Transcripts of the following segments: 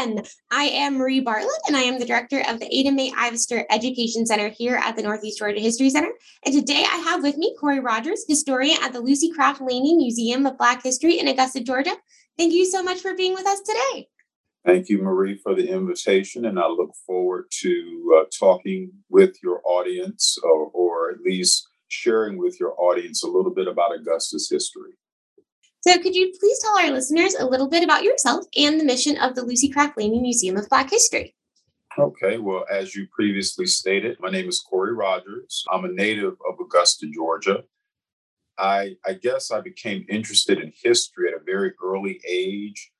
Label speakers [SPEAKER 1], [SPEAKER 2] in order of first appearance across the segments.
[SPEAKER 1] again. I am Marie Bartlett, and I am the director of the Ada Mae Ivester Education Center here at the Northeast Georgia History Center. And today I have with me Corey Rogers, historian at the Lucy Craft Laney Museum of Black History in Augusta, Georgia. Thank you so much for being with us today.
[SPEAKER 2] Thank you, Marie, for the invitation, and I look forward to uh, talking with your audience, or, or at least sharing with your audience a little bit about Augusta's history.
[SPEAKER 1] So, could you please tell our listeners a little bit about yourself and the mission of the Lucy Craft Laney Museum of Black History?
[SPEAKER 2] Okay, well, as you previously stated, my name is Corey Rogers. I'm a native of Augusta, Georgia. I, I guess I became interested in history at a very early age.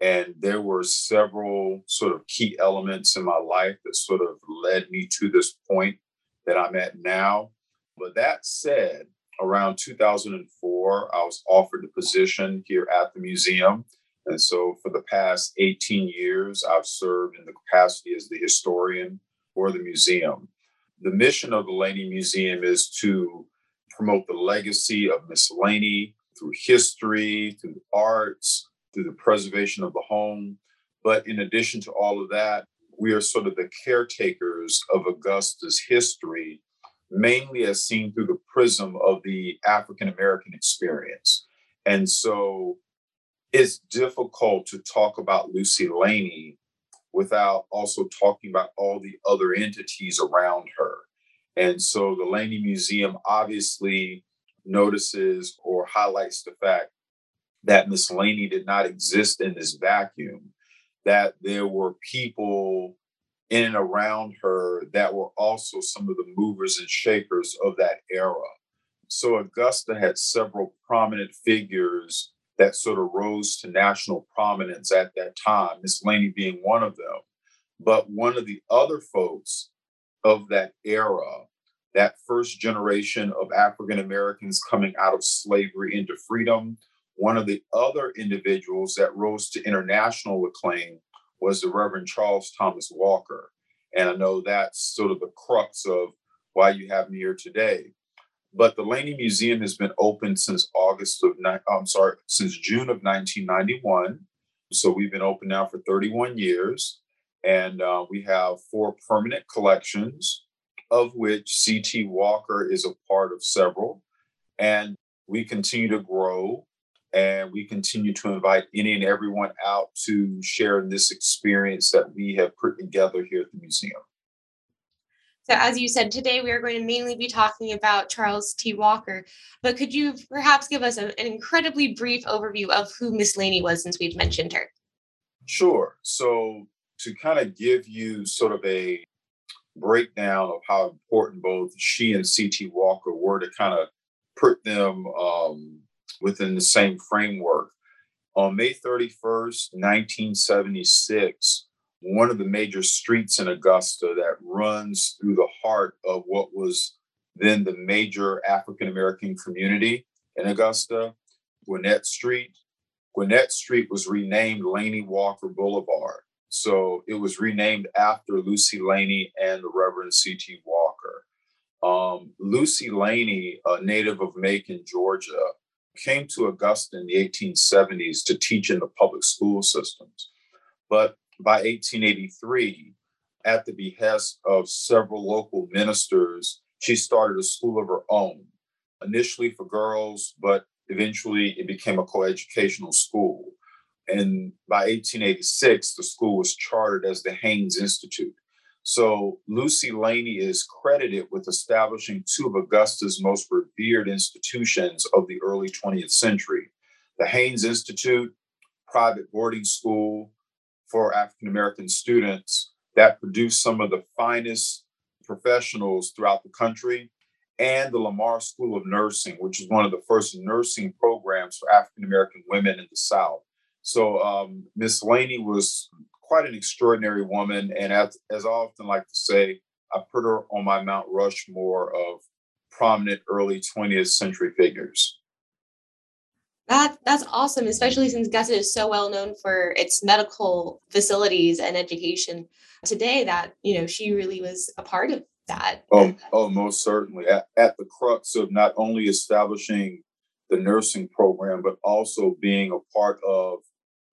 [SPEAKER 2] And there were several sort of key elements in my life that sort of led me to this point that I'm at now. But that said, around 2004, I was offered the position here at the museum. And so for the past 18 years, I've served in the capacity as the historian for the museum. The mission of the Laney Museum is to promote the legacy of Miss Laney through history, through the arts, through the preservation of the home. But in addition to all of that, we are sort of the caretakers of Augusta's history mainly as seen through the prism of the African American experience. And so it's difficult to talk about Lucy Laney without also talking about all the other entities around her. And so the Laney Museum obviously notices or highlights the fact that Miss Laney did not exist in this vacuum, that there were people in and around her that were also some of the movers and shakers of that era. So Augusta had several prominent figures that sort of rose to national prominence at that time, Miss Laney being one of them. But one of the other folks of that era, that first generation of African Americans coming out of slavery into freedom, one of the other individuals that rose to international acclaim was the Reverend Charles Thomas Walker. And I know that's sort of the crux of why you have me here today. But the Laney Museum has been open since August of, I'm sorry, since June of 1991. So we've been open now for 31 years. And uh, we have four permanent collections, of which C.T. Walker is a part of several. And we continue to grow and we continue to invite any and everyone out to share this experience that we have put together here at the museum.
[SPEAKER 1] So, as you said, today we are going to mainly be talking about Charles T. Walker. But could you perhaps give us a, an incredibly brief overview of who Miss Laney was since we've mentioned her?
[SPEAKER 2] Sure. So, to kind of give you sort of a breakdown of how important both she and C.T. Walker were to kind of put them um, within the same framework. On May 31st, 1976, one of the major streets in Augusta that runs through the heart of what was then the major African American community in Augusta, Gwinnett Street. Gwinnett Street was renamed Laney Walker Boulevard. So it was renamed after Lucy Laney and the Reverend C.T. Walker. Um, Lucy Laney, a native of Macon, Georgia, came to Augusta in the 1870s to teach in the public school systems. But by 1883, at the behest of several local ministers, she started a school of her own, initially for girls, but eventually it became a coeducational school. And by 1886, the school was chartered as the Haines Institute. So Lucy Laney is credited with establishing two of Augusta's most revered institutions of the early 20th century the Haines Institute, private boarding school for African American students that produced some of the finest professionals throughout the country, and the Lamar School of Nursing, which is one of the first nursing programs for African American women in the South. So um, Miss Laney was quite an extraordinary woman. And as, as I often like to say, I put her on my Mount Rushmore of prominent early 20th century figures.
[SPEAKER 1] That that's awesome, especially since Augusta is so well known for its medical facilities and education. Today, that you know, she really was a part of that.
[SPEAKER 2] Oh, oh, most certainly. At, at the crux of not only establishing the nursing program, but also being a part of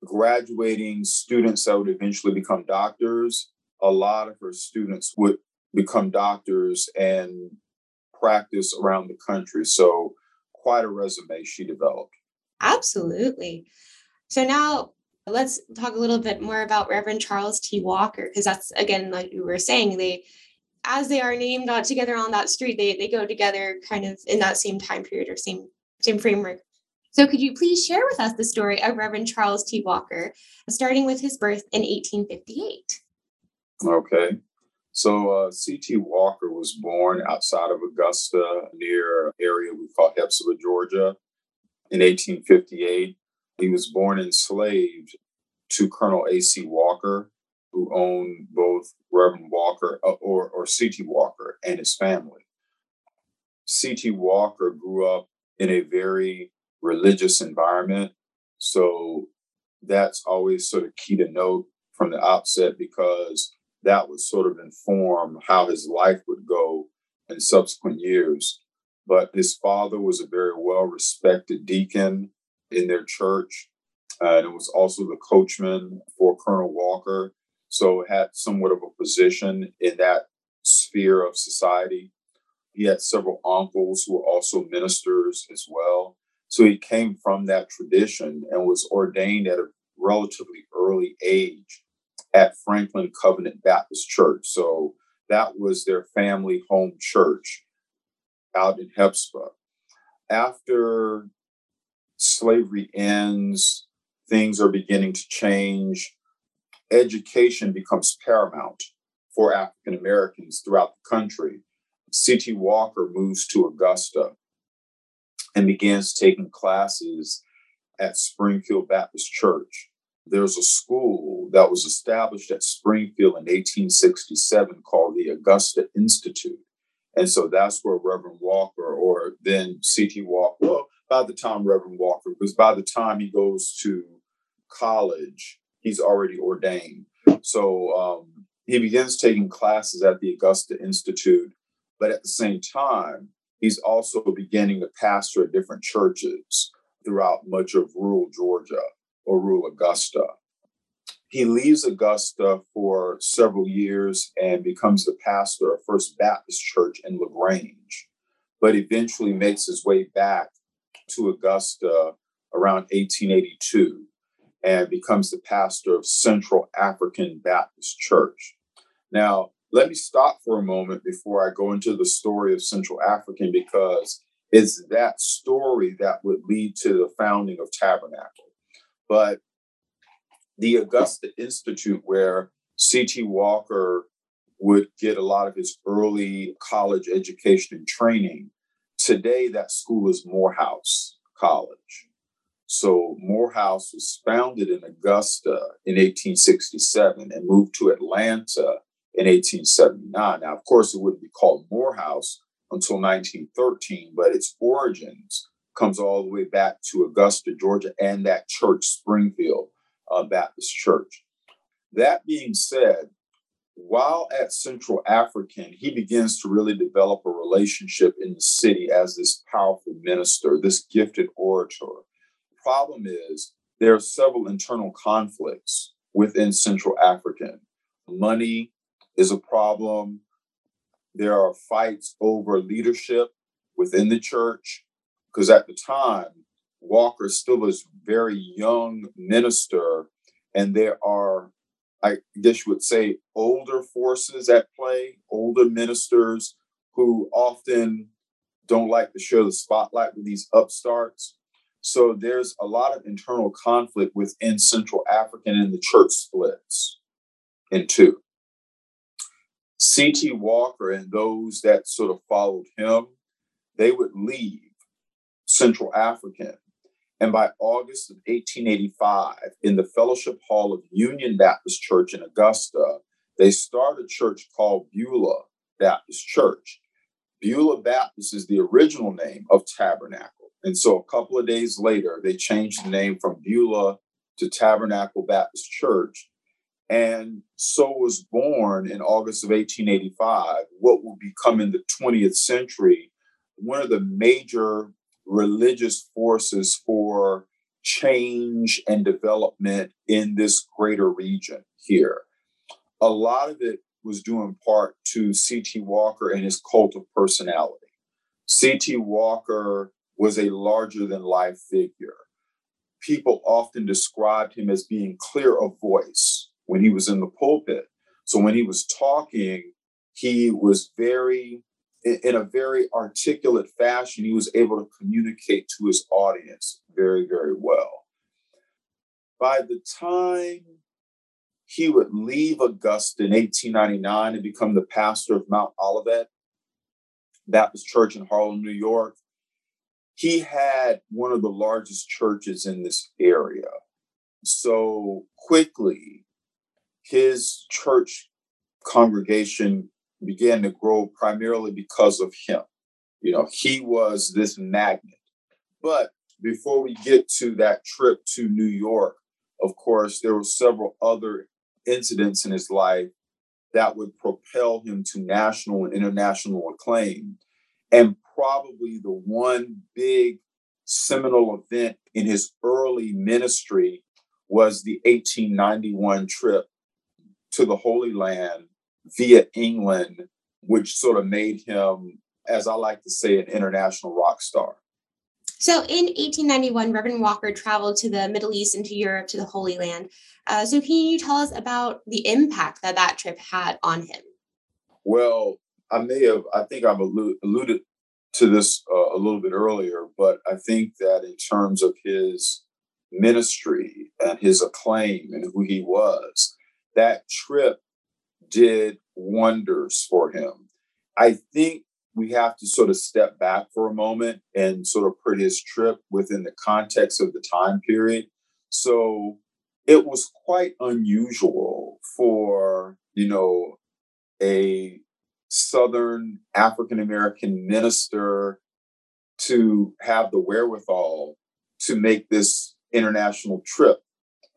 [SPEAKER 2] graduating students that would eventually become doctors. A lot of her students would become doctors and practice around the country. So, quite a resume she developed.
[SPEAKER 1] Absolutely. So, now let's talk a little bit more about Reverend Charles T. Walker, because that's, again, like you were saying, they as they are named out together on that street, they, they go together kind of in that same time period or same same framework. So, could you please share with us the story of Reverend Charles T. Walker, starting with his birth in 1858?
[SPEAKER 2] Okay. So, uh, C.T. Walker was born outside of Augusta, near an area we call Hephzibah, Georgia, in 1858. He was born enslaved to Colonel A.C. Walker, who owned both Reverend Walker uh, or, or C.T. Walker and his family. C.T. Walker grew up in a very religious environment. So that's always sort of key to note from the outset because that would sort of inform how his life would go in subsequent years. But his father was a very well respected deacon in their church. Uh, and it was also the coachman for Colonel Walker. So had somewhat of a position in that sphere of society. He had several uncles who were also ministers as well. So he came from that tradition and was ordained at a relatively early age at Franklin Covenant Baptist Church. So that was their family home church out in Hephzibah. After slavery ends, things are beginning to change. Education becomes paramount for African Americans throughout the country. C.T. Walker moves to Augusta and begins taking classes at Springfield Baptist Church. There's a school that was established at Springfield in 1867 called the Augusta Institute. And so that's where Reverend Walker, or then C.T. Walker, well, by the time Reverend Walker, because by the time he goes to college, he's already ordained. So um, he begins taking classes at the Augusta Institute but at the same time, he's also beginning to pastor at different churches throughout much of rural Georgia or rural Augusta. He leaves Augusta for several years and becomes the pastor of First Baptist Church in LaGrange, but eventually makes his way back to Augusta around 1882 and becomes the pastor of Central African Baptist Church. Now, let me stop for a moment before I go into the story of Central African because it's that story that would lead to the founding of Tabernacle. But the Augusta Institute, where C.T. Walker would get a lot of his early college education and training, today that school is Morehouse College. So Morehouse was founded in Augusta in 1867 and moved to Atlanta in 1879. Now, of course, it wouldn't be called Morehouse until 1913, but its origins comes all the way back to Augusta, Georgia, and that church, Springfield uh, Baptist Church. That being said, while at Central African, he begins to really develop a relationship in the city as this powerful minister, this gifted orator. Problem is there are several internal conflicts within Central African. Money is a problem. There are fights over leadership within the church, because at the time, Walker still is very young minister, and there are, I guess you would say, older forces at play, older ministers who often don't like to share the spotlight with these upstarts. So there's a lot of internal conflict within Central African, and the church splits in two. C.T. Walker and those that sort of followed him, they would leave Central African. And by August of 1885, in the Fellowship Hall of Union Baptist Church in Augusta, they started a church called Beulah Baptist Church. Beulah Baptist is the original name of Tabernacle. And so a couple of days later, they changed the name from Beulah to Tabernacle Baptist Church. And so was born in August of 1885 what will become in the 20th century one of the major religious forces for change and development in this greater region here. A lot of it was due in part to C.T. Walker and his cult of personality. C.T. Walker was a larger than life figure. People often described him as being clear of voice when he was in the pulpit. So when he was talking, he was very, in a very articulate fashion, he was able to communicate to his audience very, very well. By the time he would leave Augusta in 1899 and become the pastor of Mount Olivet Baptist Church in Harlem, New York, he had one of the largest churches in this area. So quickly, his church congregation began to grow primarily because of him. You know, he was this magnet. But before we get to that trip to New York, of course, there were several other incidents in his life that would propel him to national and international acclaim. And probably the one big seminal event in his early ministry was the 1891 trip to the Holy Land via England, which sort of made him, as I like to say, an international rock star.
[SPEAKER 1] So in 1891, Reverend Walker traveled to the Middle East and to Europe to the Holy Land. Uh, so can you tell us about the impact that that trip had on him?
[SPEAKER 2] Well, I may have, I think I've alluded to this uh, a little bit earlier, but I think that in terms of his ministry and his acclaim and who he was, that trip did wonders for him. I think we have to sort of step back for a moment and sort of put his trip within the context of the time period. So it was quite unusual for, you know, a Southern African American minister to have the wherewithal to make this international trip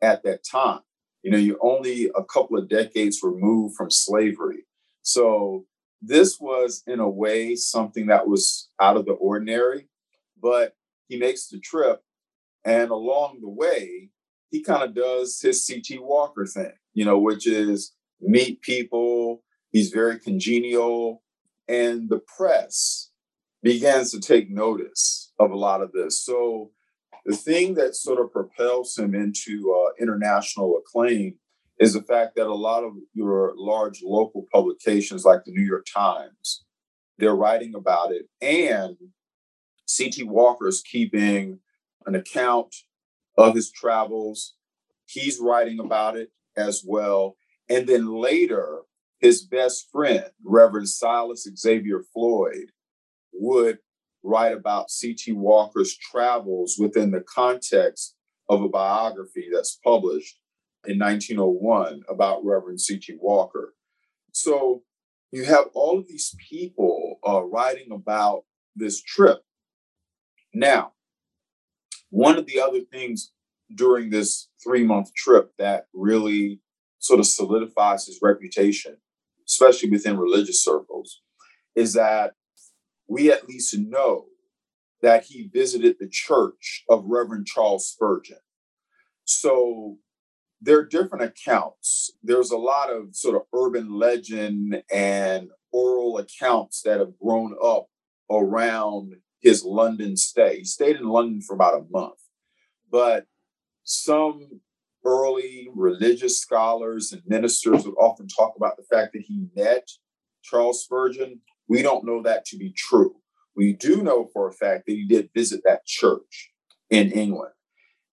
[SPEAKER 2] at that time. You know, you're only a couple of decades removed from slavery. So this was, in a way, something that was out of the ordinary, but he makes the trip. And along the way, he kind of does his CT Walker thing, you know, which is meet people. He's very congenial. And the press begins to take notice of a lot of this. So the thing that sort of propels him into uh, international acclaim is the fact that a lot of your large local publications like the New York Times, they're writing about it. And C.T. Walker is keeping an account of his travels. He's writing about it as well. And then later, his best friend, Reverend Silas Xavier Floyd, would write about C.T. Walker's travels within the context of a biography that's published in 1901 about Reverend C.T. Walker. So you have all of these people uh, writing about this trip. Now, one of the other things during this three month trip that really sort of solidifies his reputation, especially within religious circles, is that we at least know that he visited the church of Reverend Charles Spurgeon. So there are different accounts. There's a lot of sort of urban legend and oral accounts that have grown up around his London stay. He stayed in London for about a month, but some early religious scholars and ministers would often talk about the fact that he met Charles Spurgeon. We don't know that to be true. We do know for a fact that he did visit that church in England.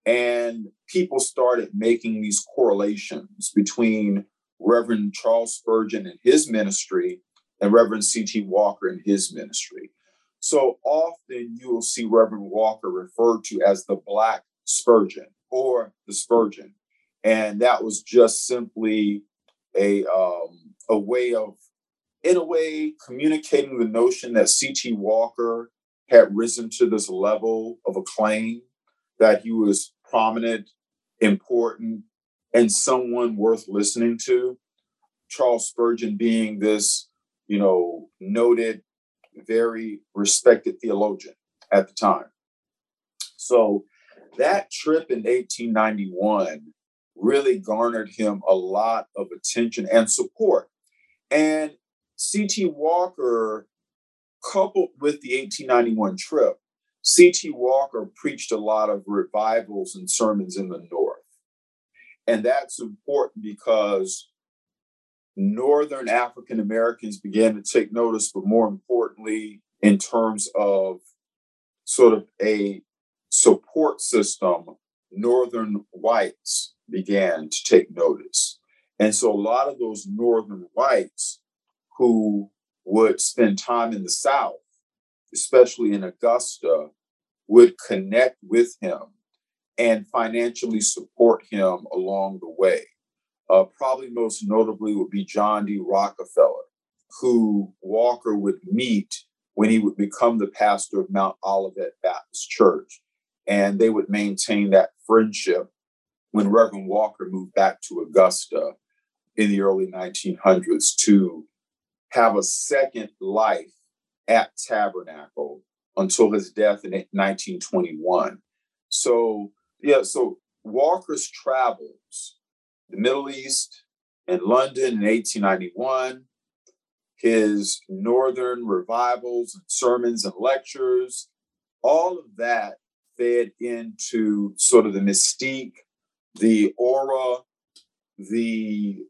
[SPEAKER 2] And people started making these correlations between Reverend Charles Spurgeon and his ministry and Reverend C.T. Walker and his ministry. So often you will see Reverend Walker referred to as the Black Spurgeon or the Spurgeon. And that was just simply a, um, a way of, in a way, communicating the notion that C.T. Walker had risen to this level of acclaim, that he was prominent, important, and someone worth listening to. Charles Spurgeon being this, you know, noted, very respected theologian at the time. So that trip in 1891 really garnered him a lot of attention and support. And C.T. Walker, coupled with the 1891 trip, C.T. Walker preached a lot of revivals and sermons in the North. And that's important because Northern African Americans began to take notice, but more importantly, in terms of sort of a support system, Northern whites began to take notice. And so a lot of those Northern whites who would spend time in the South, especially in Augusta, would connect with him and financially support him along the way. Uh, probably most notably would be John D. Rockefeller, who Walker would meet when he would become the pastor of Mount Olivet Baptist Church. And they would maintain that friendship when Reverend Walker moved back to Augusta in the early 1900s to have a second life at Tabernacle until his death in 1921. So, yeah, so Walker's travels, the Middle East and London in 1891, his Northern revivals and sermons and lectures, all of that fed into sort of the mystique, the aura, the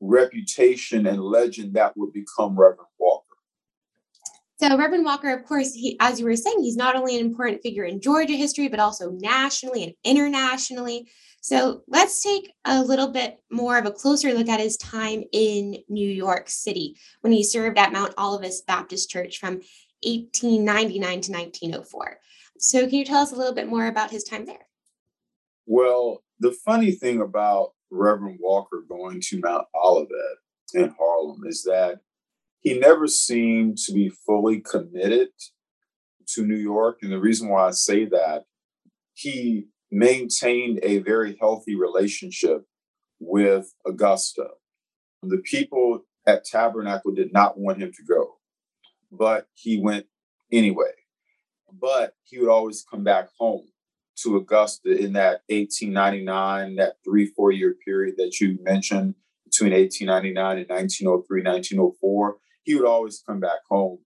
[SPEAKER 2] reputation and legend that would become Reverend Walker.
[SPEAKER 1] So Reverend Walker, of course, he, as you were saying, he's not only an important figure in Georgia history, but also nationally and internationally. So let's take a little bit more of a closer look at his time in New York City when he served at Mount Olivet Baptist Church from 1899 to 1904. So can you tell us a little bit more about his time there?
[SPEAKER 2] Well, the funny thing about Reverend Walker going to Mount Olivet in Harlem is that he never seemed to be fully committed to New York. And the reason why I say that, he maintained a very healthy relationship with Augusta. The people at Tabernacle did not want him to go, but he went anyway. But he would always come back home to Augusta in that 1899, that three, four year period that you mentioned between 1899 and 1903, 1904 he would always come back home.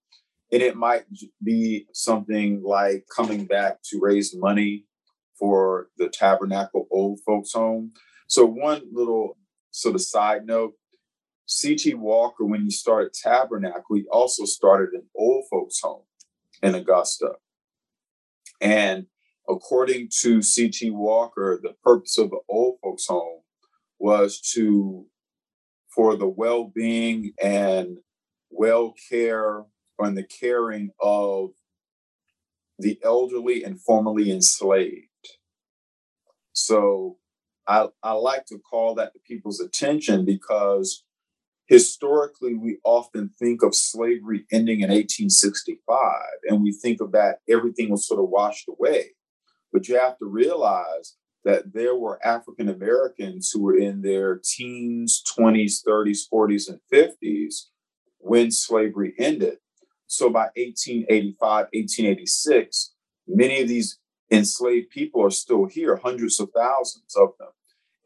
[SPEAKER 2] And it might be something like coming back to raise money for the Tabernacle Old Folks Home. So, one little sort of side note C.T. Walker, when he started Tabernacle, he also started an old folks home in Augusta. And according to C.T. Walker, the purpose of the old folks home was to, for the well being and well care and the caring of the elderly and formerly enslaved. So I, I like to call that to people's attention because historically we often think of slavery ending in 1865 and we think of that everything was sort of washed away. But you have to realize that there were African Americans who were in their teens, 20s, 30s, 40s, and 50s when slavery ended. So by 1885, 1886, many of these enslaved people are still here, hundreds of thousands of them.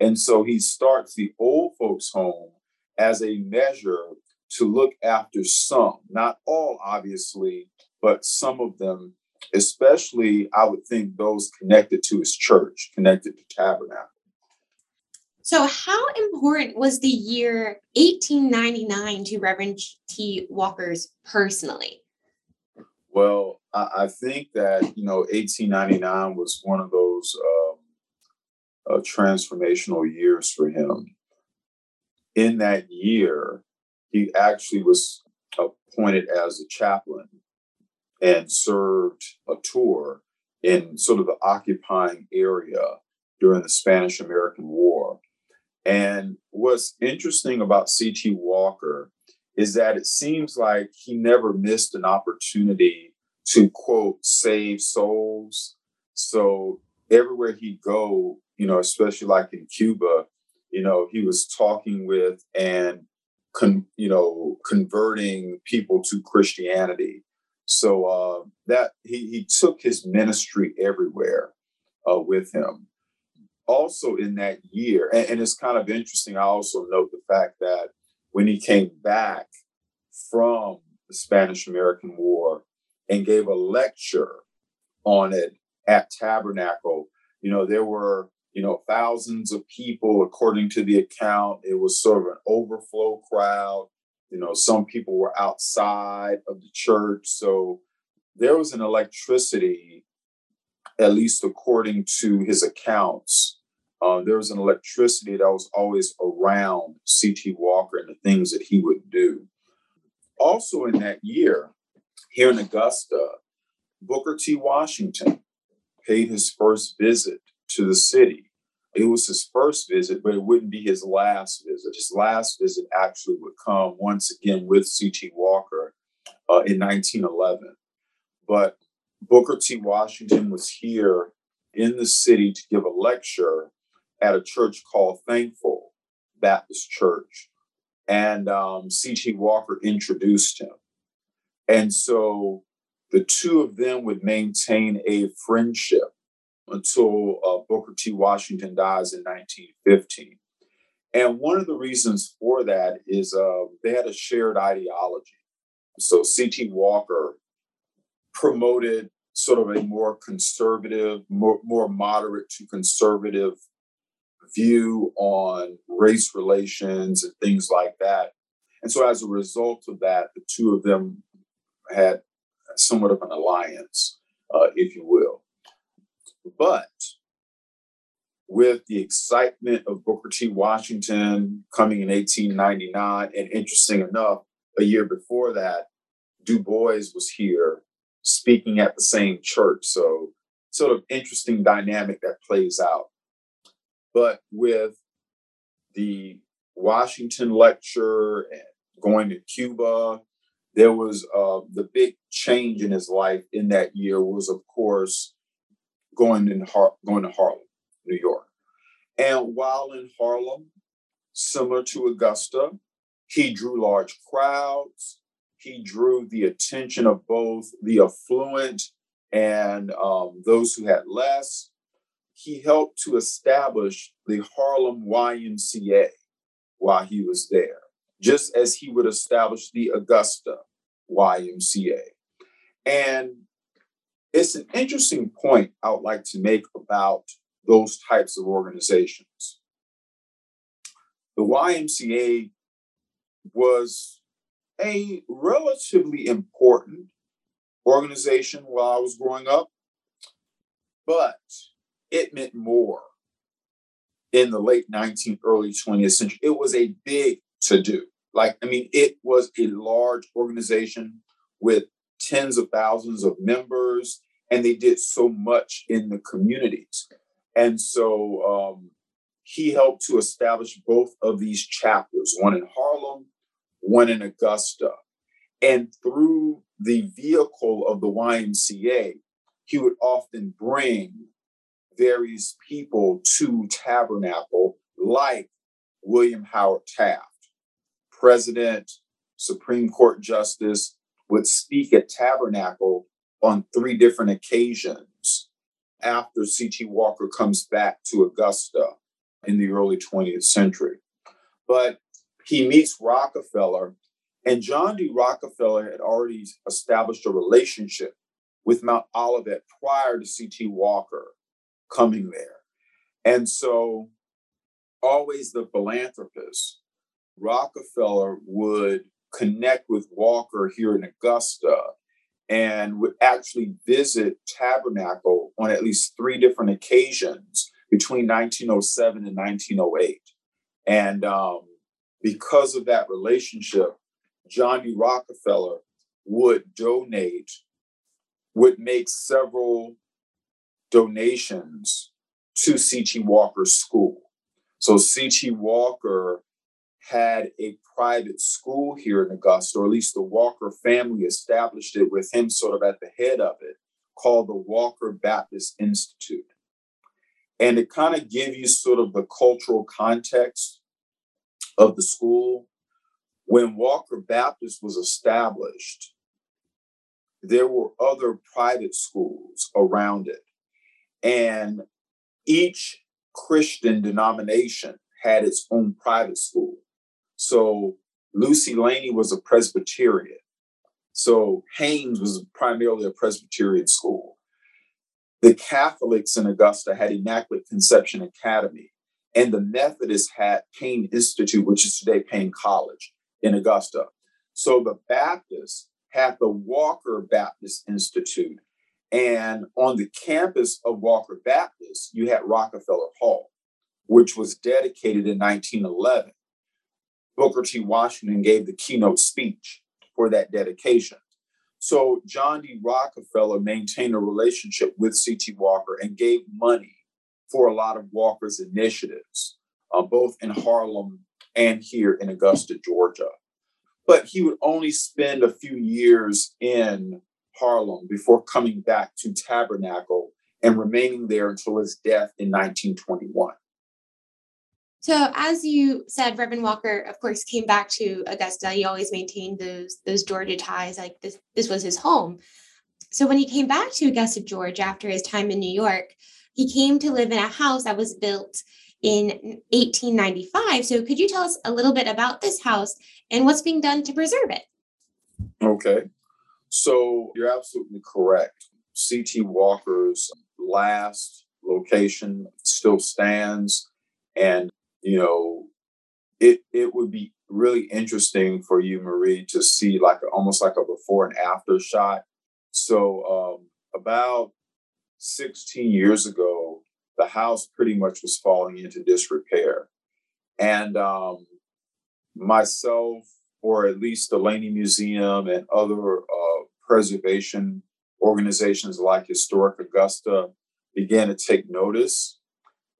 [SPEAKER 2] And so he starts the old folks' home as a measure to look after some, not all, obviously, but some of them, especially, I would think, those connected to his church, connected to Tabernacle.
[SPEAKER 1] So, how important was the year 1899 to Reverend T. Walker's personally?
[SPEAKER 2] Well, I, I think that, you know, 1899 was one of those um, uh, transformational years for him. In that year, he actually was appointed as a chaplain and served a tour in sort of the occupying area during the Spanish American War. And what's interesting about C.T. Walker is that it seems like he never missed an opportunity to quote save souls. So everywhere he'd go, you know, especially like in Cuba, you know, he was talking with and con, you know converting people to Christianity. So uh, that he he took his ministry everywhere. uh, with him. Also, in that year, and, and it's kind of interesting, I also note the fact that when he came back from the Spanish American War and gave a lecture on it at Tabernacle, you know, there were, you know, thousands of people, according to the account. It was sort of an overflow crowd. You know, some people were outside of the church. So there was an electricity, at least according to his accounts. Uh, there was an electricity that was always around C.T. Walker and the things that he would do. Also, in that year, here in Augusta, Booker T. Washington paid his first visit to the city. It was his first visit, but it wouldn't be his last visit. His last visit actually would come once again with C.T. Walker uh, in 1911. But Booker T. Washington was here in the city to give a lecture at a church called Thankful Baptist Church. And um, C.T. Walker introduced him. And so the two of them would maintain a friendship until uh, Booker T. Washington dies in 1915. And one of the reasons for that is uh, they had a shared ideology. So C.T. Walker promoted sort of a more conservative, more, more moderate to conservative view on race relations and things like that. And so, as a result of that, the two of them had somewhat of an alliance, uh, if you will. But with the excitement of Booker T. Washington coming in 1899, and interesting enough, a year before that, Du Bois was here speaking at the same church. So, sort of interesting dynamic that plays out. But with the Washington lecture and going to Cuba, there was uh, the big change in his life in that year was, of course, going in Har- going to Harlem, New York. And while in Harlem, similar to Augusta, he drew large crowds he drew the attention of both the affluent and um, those who had less. He helped to establish the Harlem YMCA while he was there, just as he would establish the Augusta YMCA. And it's an interesting point I would like to make about those types of organizations. The YMCA was a relatively important organization while I was growing up, but it meant more in the late 19th, early 20th century. It was a big to do. Like, I mean, it was a large organization with tens of thousands of members, and they did so much in the communities. And so um, he helped to establish both of these chapters, one in Harlem one in Augusta. And through the vehicle of the YMCA, he would often bring various people to Tabernacle, like William Howard Taft, President, Supreme Court Justice, would speak at Tabernacle on three different occasions after C.T. Walker comes back to Augusta in the early 20th century. But he meets Rockefeller, and John D. Rockefeller had already established a relationship with Mount Olivet prior to C.T. Walker coming there. And so, always the philanthropist, Rockefeller would connect with Walker here in Augusta and would actually visit Tabernacle on at least three different occasions between 1907 and 1908. And um, because of that relationship, John D. Rockefeller would donate, would make several donations to C.T. Walker's school. So C.T. Walker had a private school here in Augusta, or at least the Walker family established it with him sort of at the head of it, called the Walker Baptist Institute. And to kind of give you sort of the cultural context of the school. When Walker Baptist was established, there were other private schools around it. And each Christian denomination had its own private school. So Lucy Laney was a Presbyterian. So Haines was primarily a Presbyterian school. The Catholics in Augusta had Immaculate Conception Academy, and the Methodists had Paine Institute, which is today Paine College in Augusta. So the Baptists had the Walker Baptist Institute. And on the campus of Walker Baptist, you had Rockefeller Hall, which was dedicated in 1911. Booker T. Washington gave the keynote speech for that dedication. So John D. Rockefeller maintained a relationship with C.T. Walker and gave money for a lot of Walker's initiatives, uh, both in Harlem and here in Augusta, Georgia. But he would only spend a few years in Harlem before coming back to Tabernacle and remaining there until his death in 1921.
[SPEAKER 1] So, as you said, Reverend Walker, of course, came back to Augusta. He always maintained those those Georgia ties, like this. This was his home. So, when he came back to Augusta, Georgia, after his time in New York, he came to live in a house that was built in 1895. So, could you tell us a little bit about this house and what's being done to preserve it?
[SPEAKER 2] Okay, so you're absolutely correct. C.T. Walker's last location still stands, and you know, it it would be really interesting for you, Marie, to see like almost like a before and after shot. So um, about 16 years ago, the house pretty much was falling into disrepair, and um, myself, or at least the Laney Museum and other uh, preservation organizations like Historic Augusta, began to take notice,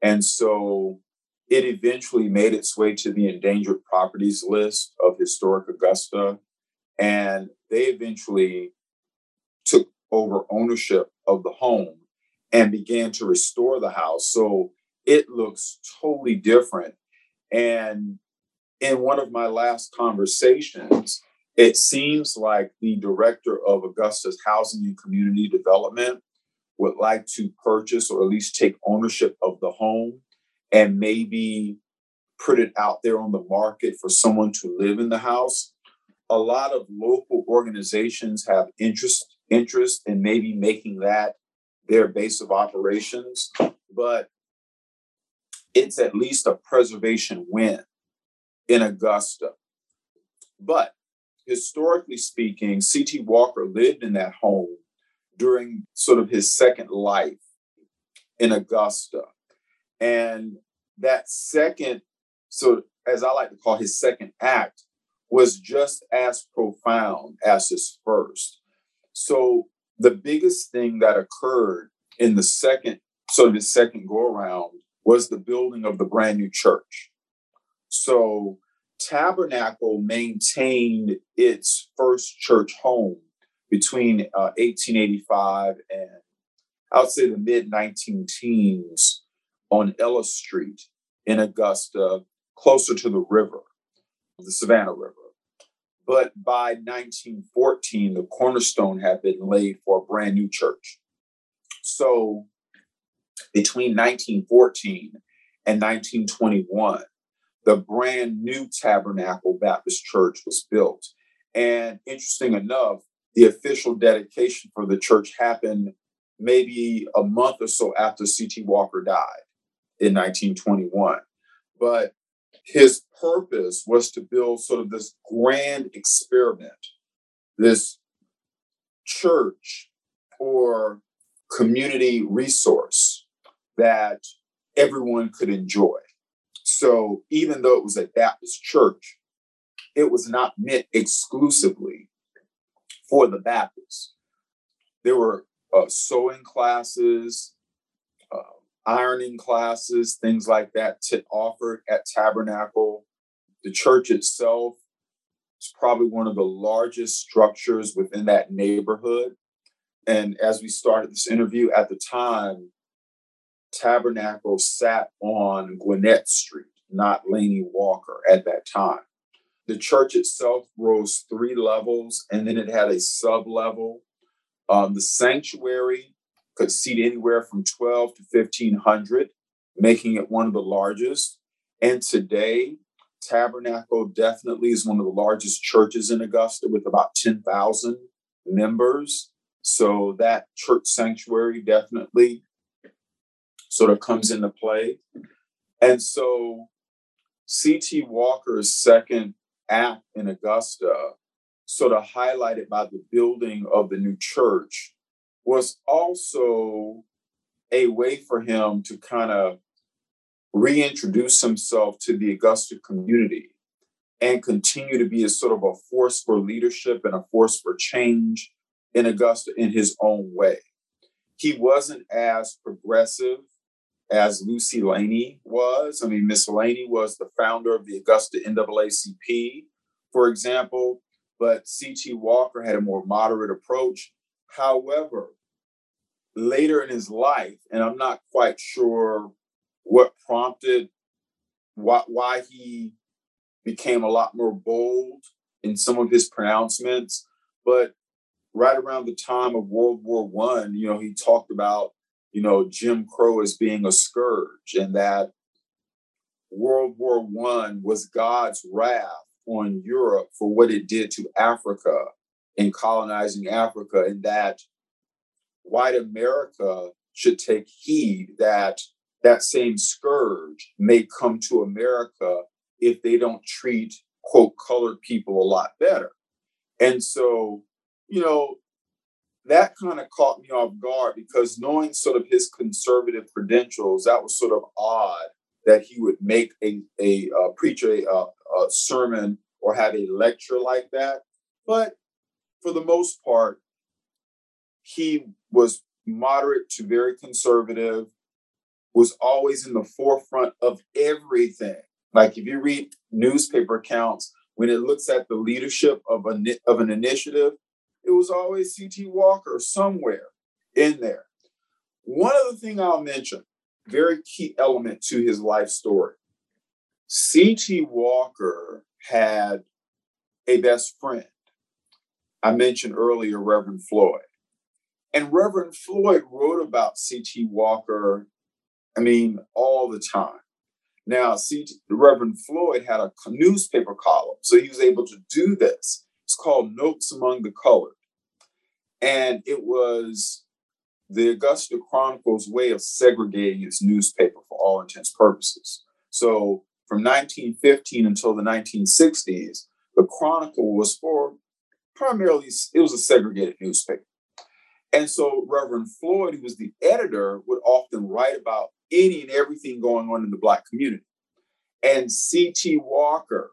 [SPEAKER 2] and so it eventually made its way to the endangered properties list of Historic Augusta, and they eventually took over ownership of the home and began to restore the house. So it looks totally different. And in one of my last conversations, it seems like the director of Augusta's Housing and Community Development would like to purchase or at least take ownership of the home and maybe put it out there on the market for someone to live in the house. A lot of local organizations have interest interest in maybe making that their base of operations, but it's at least a preservation win in Augusta. But historically speaking, C.T. Walker lived in that home during sort of his second life in Augusta. And that second, so as I like to call his second act, was just as profound as his first. So the biggest thing that occurred in the second, so his second go around, was the building of the brand new church. So Tabernacle maintained its first church home between uh, 1885 and I would say the mid 19 teens on Ellis Street in Augusta, closer to the river, the Savannah River. But by 1914, the cornerstone had been laid for a brand new church. So between 1914 and 1921, the brand new Tabernacle Baptist Church was built. And interesting enough, the official dedication for the church happened maybe a month or so after C.T. Walker died in 1921. But his purpose was to build sort of this grand experiment, this church or community resource that everyone could enjoy. So even though it was a Baptist church, it was not meant exclusively for the Baptists. There were uh, sewing classes, ironing classes, things like that, to offered at Tabernacle. The church itself is probably one of the largest structures within that neighborhood. And as we started this interview, at the time, Tabernacle sat on Gwinnett Street, not Laney Walker at that time. The church itself rose three levels, and then it had a sub level. Um, the sanctuary could seat anywhere from 12 to 1500 making it one of the largest. And today, Tabernacle definitely is one of the largest churches in Augusta with about 10,000 members. So that church sanctuary definitely sort of comes into play. And so C.T. Walker's second act in Augusta, sort of highlighted by the building of the new church, was also a way for him to kind of reintroduce himself to the Augusta community and continue to be a sort of a force for leadership and a force for change in Augusta in his own way. He wasn't as progressive as Lucy Laney was. I mean, Miss Laney was the founder of the Augusta NAACP, for example, but C.T. Walker had a more moderate approach. However, later in his life, and I'm not quite sure what prompted why, why he became a lot more bold in some of his pronouncements, but right around the time of World War One, you know, he talked about you know, Jim Crow as being a scourge and that World War One was God's wrath on Europe for what it did to Africa in colonizing Africa, and that white America should take heed that that same scourge may come to America if they don't treat quote colored people a lot better. And so, you know, that kind of caught me off guard because knowing sort of his conservative credentials, that was sort of odd that he would make a, a uh, preach a, a, a sermon or have a lecture like that. But for the most part, he was moderate to very conservative, was always in the forefront of everything. Like if you read newspaper accounts, when it looks at the leadership of, a, of an initiative, it was always C.T. Walker somewhere in there. One other thing I'll mention, very key element to his life story. C.T. Walker had a best friend. I mentioned earlier Reverend Floyd. And Reverend Floyd wrote about C.T. Walker, I mean, all the time. Now, C.T. Reverend Floyd had a newspaper column, so he was able to do this. It's called Notes Among the Colored. And it was the Augusta Chronicle's way of segregating its newspaper for all intents purposes. So from 1915 until the 1960s, the Chronicle was for primarily, it was a segregated newspaper. And so Reverend Floyd, who was the editor, would often write about any and everything going on in the Black community. And C.T. Walker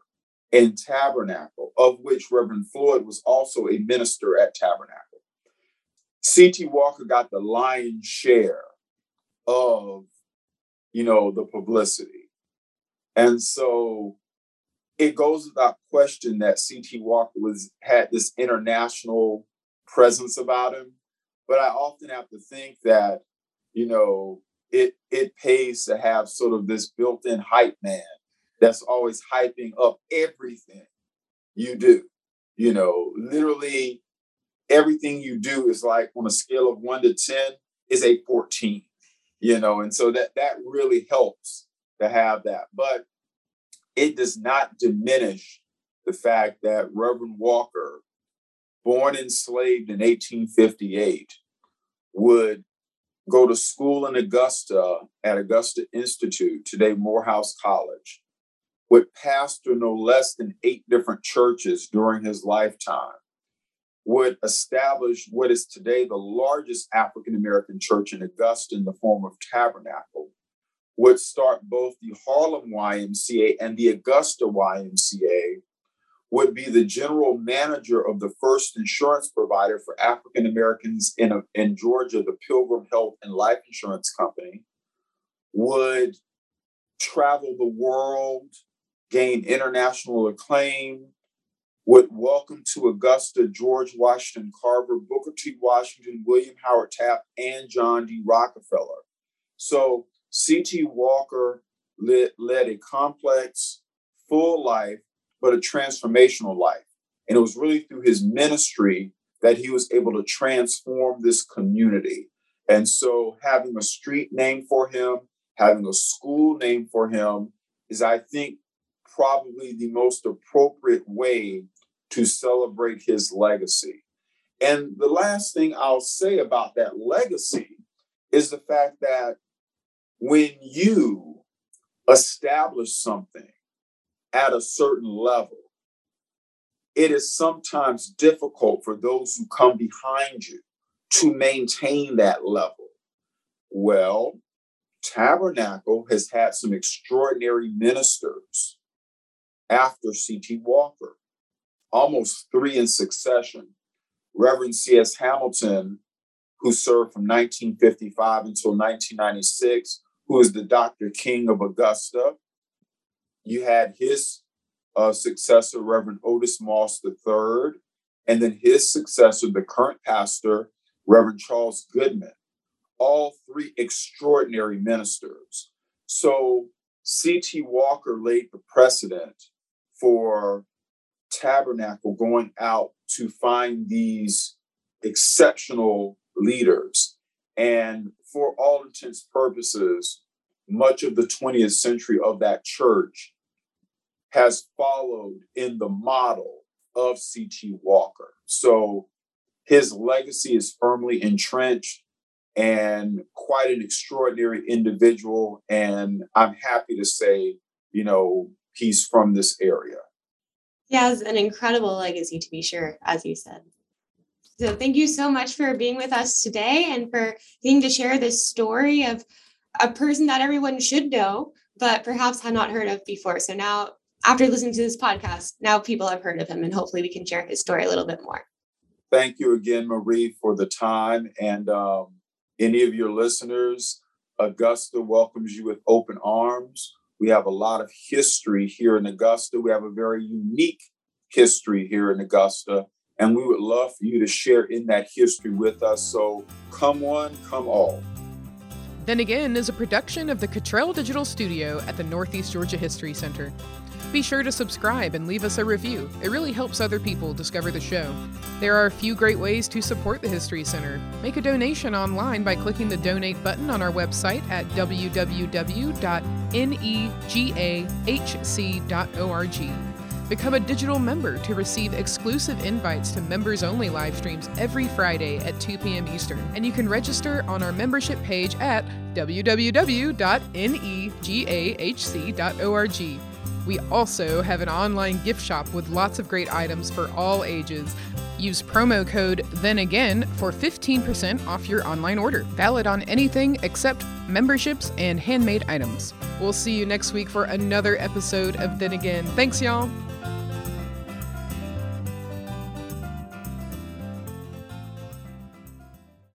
[SPEAKER 2] and Tabernacle, of which Reverend Floyd was also a minister at Tabernacle. C.T. Walker got the lion's share of, you know, the publicity. And so it goes without question that C.T. Walker was had this international presence about him. But I often have to think that, you know, it it pays to have sort of this built-in hype man that's always hyping up everything you do. You know, literally everything you do is like on a scale of one to 10 is a 14, you know, and so that that really helps to have that. But it does not diminish the fact that Reverend Walker, born enslaved in 1858, would go to school in Augusta at Augusta Institute, today Morehouse College, would pastor no less than eight different churches during his lifetime would establish what is today the largest African American church in Augusta in the form of Tabernacle, would start both the Harlem YMCA and the Augusta YMCA, would be the general manager of the first insurance provider for African Americans in, in Georgia, the Pilgrim Health and Life Insurance Company, would travel the world, gain international acclaim, would welcome to Augusta George Washington Carver, Booker T. Washington, William Howard Taft, and John D. Rockefeller. So C.T. Walker led, led a complex, full life, but a transformational life. And it was really through his ministry that he was able to transform this community. And so having a street name for him, having a school name for him is, I think, probably the most appropriate way to celebrate his legacy. And the last thing I'll say about that legacy is the fact that when you establish something at a certain level, it is sometimes difficult for those who come behind you to maintain that level. Well, Tabernacle has had some extraordinary ministers after C.T. Walker, almost three in succession. Reverend C.S. Hamilton, who served from 1955 until 1996, who is the Dr. King of Augusta. You had his uh, successor, Reverend Otis Moss III, and then his successor, the current pastor, Reverend Charles Goodman. All three extraordinary ministers. So C.T. Walker laid the precedent for Tabernacle going out to find these exceptional leaders. And for all intents purposes, much of the 20th century of that church has followed in the model of C.T. Walker. So his legacy is firmly entrenched and quite an extraordinary individual. And I'm happy to say, you know, he's from this area.
[SPEAKER 1] He has an incredible legacy, to be sure, as you said. So thank you so much for being with us today and for getting to share this story of a person that everyone should know, but perhaps had not heard of before. So now, after listening to this podcast, now people have heard of him, and hopefully we can share his story a little bit more.
[SPEAKER 2] Thank you again, Marie, for the time. And um, any of your listeners, Augusta welcomes you with open arms. We have a lot of history here in Augusta. We have a very unique history here in Augusta, and we would love for you to share in that history with us. So come one, come all.
[SPEAKER 3] Then Again is a production of the Cottrell Digital Studio at the Northeast Georgia History Center. Be sure to subscribe and leave us a review. It really helps other people discover the show. There are a few great ways to support the History Center. Make a donation online by clicking the donate button on our website at www.negahc.org. Become a digital member to receive exclusive invites to members only live streams every Friday at 2 p.m. Eastern. And you can register on our membership page at www.negahc.org. We also have an online gift shop with lots of great items for all ages. Use promo code Then Again for 15% off your online order. Valid on anything except memberships and handmade items. We'll see you next week for another episode of Then Again. Thanks, y'all.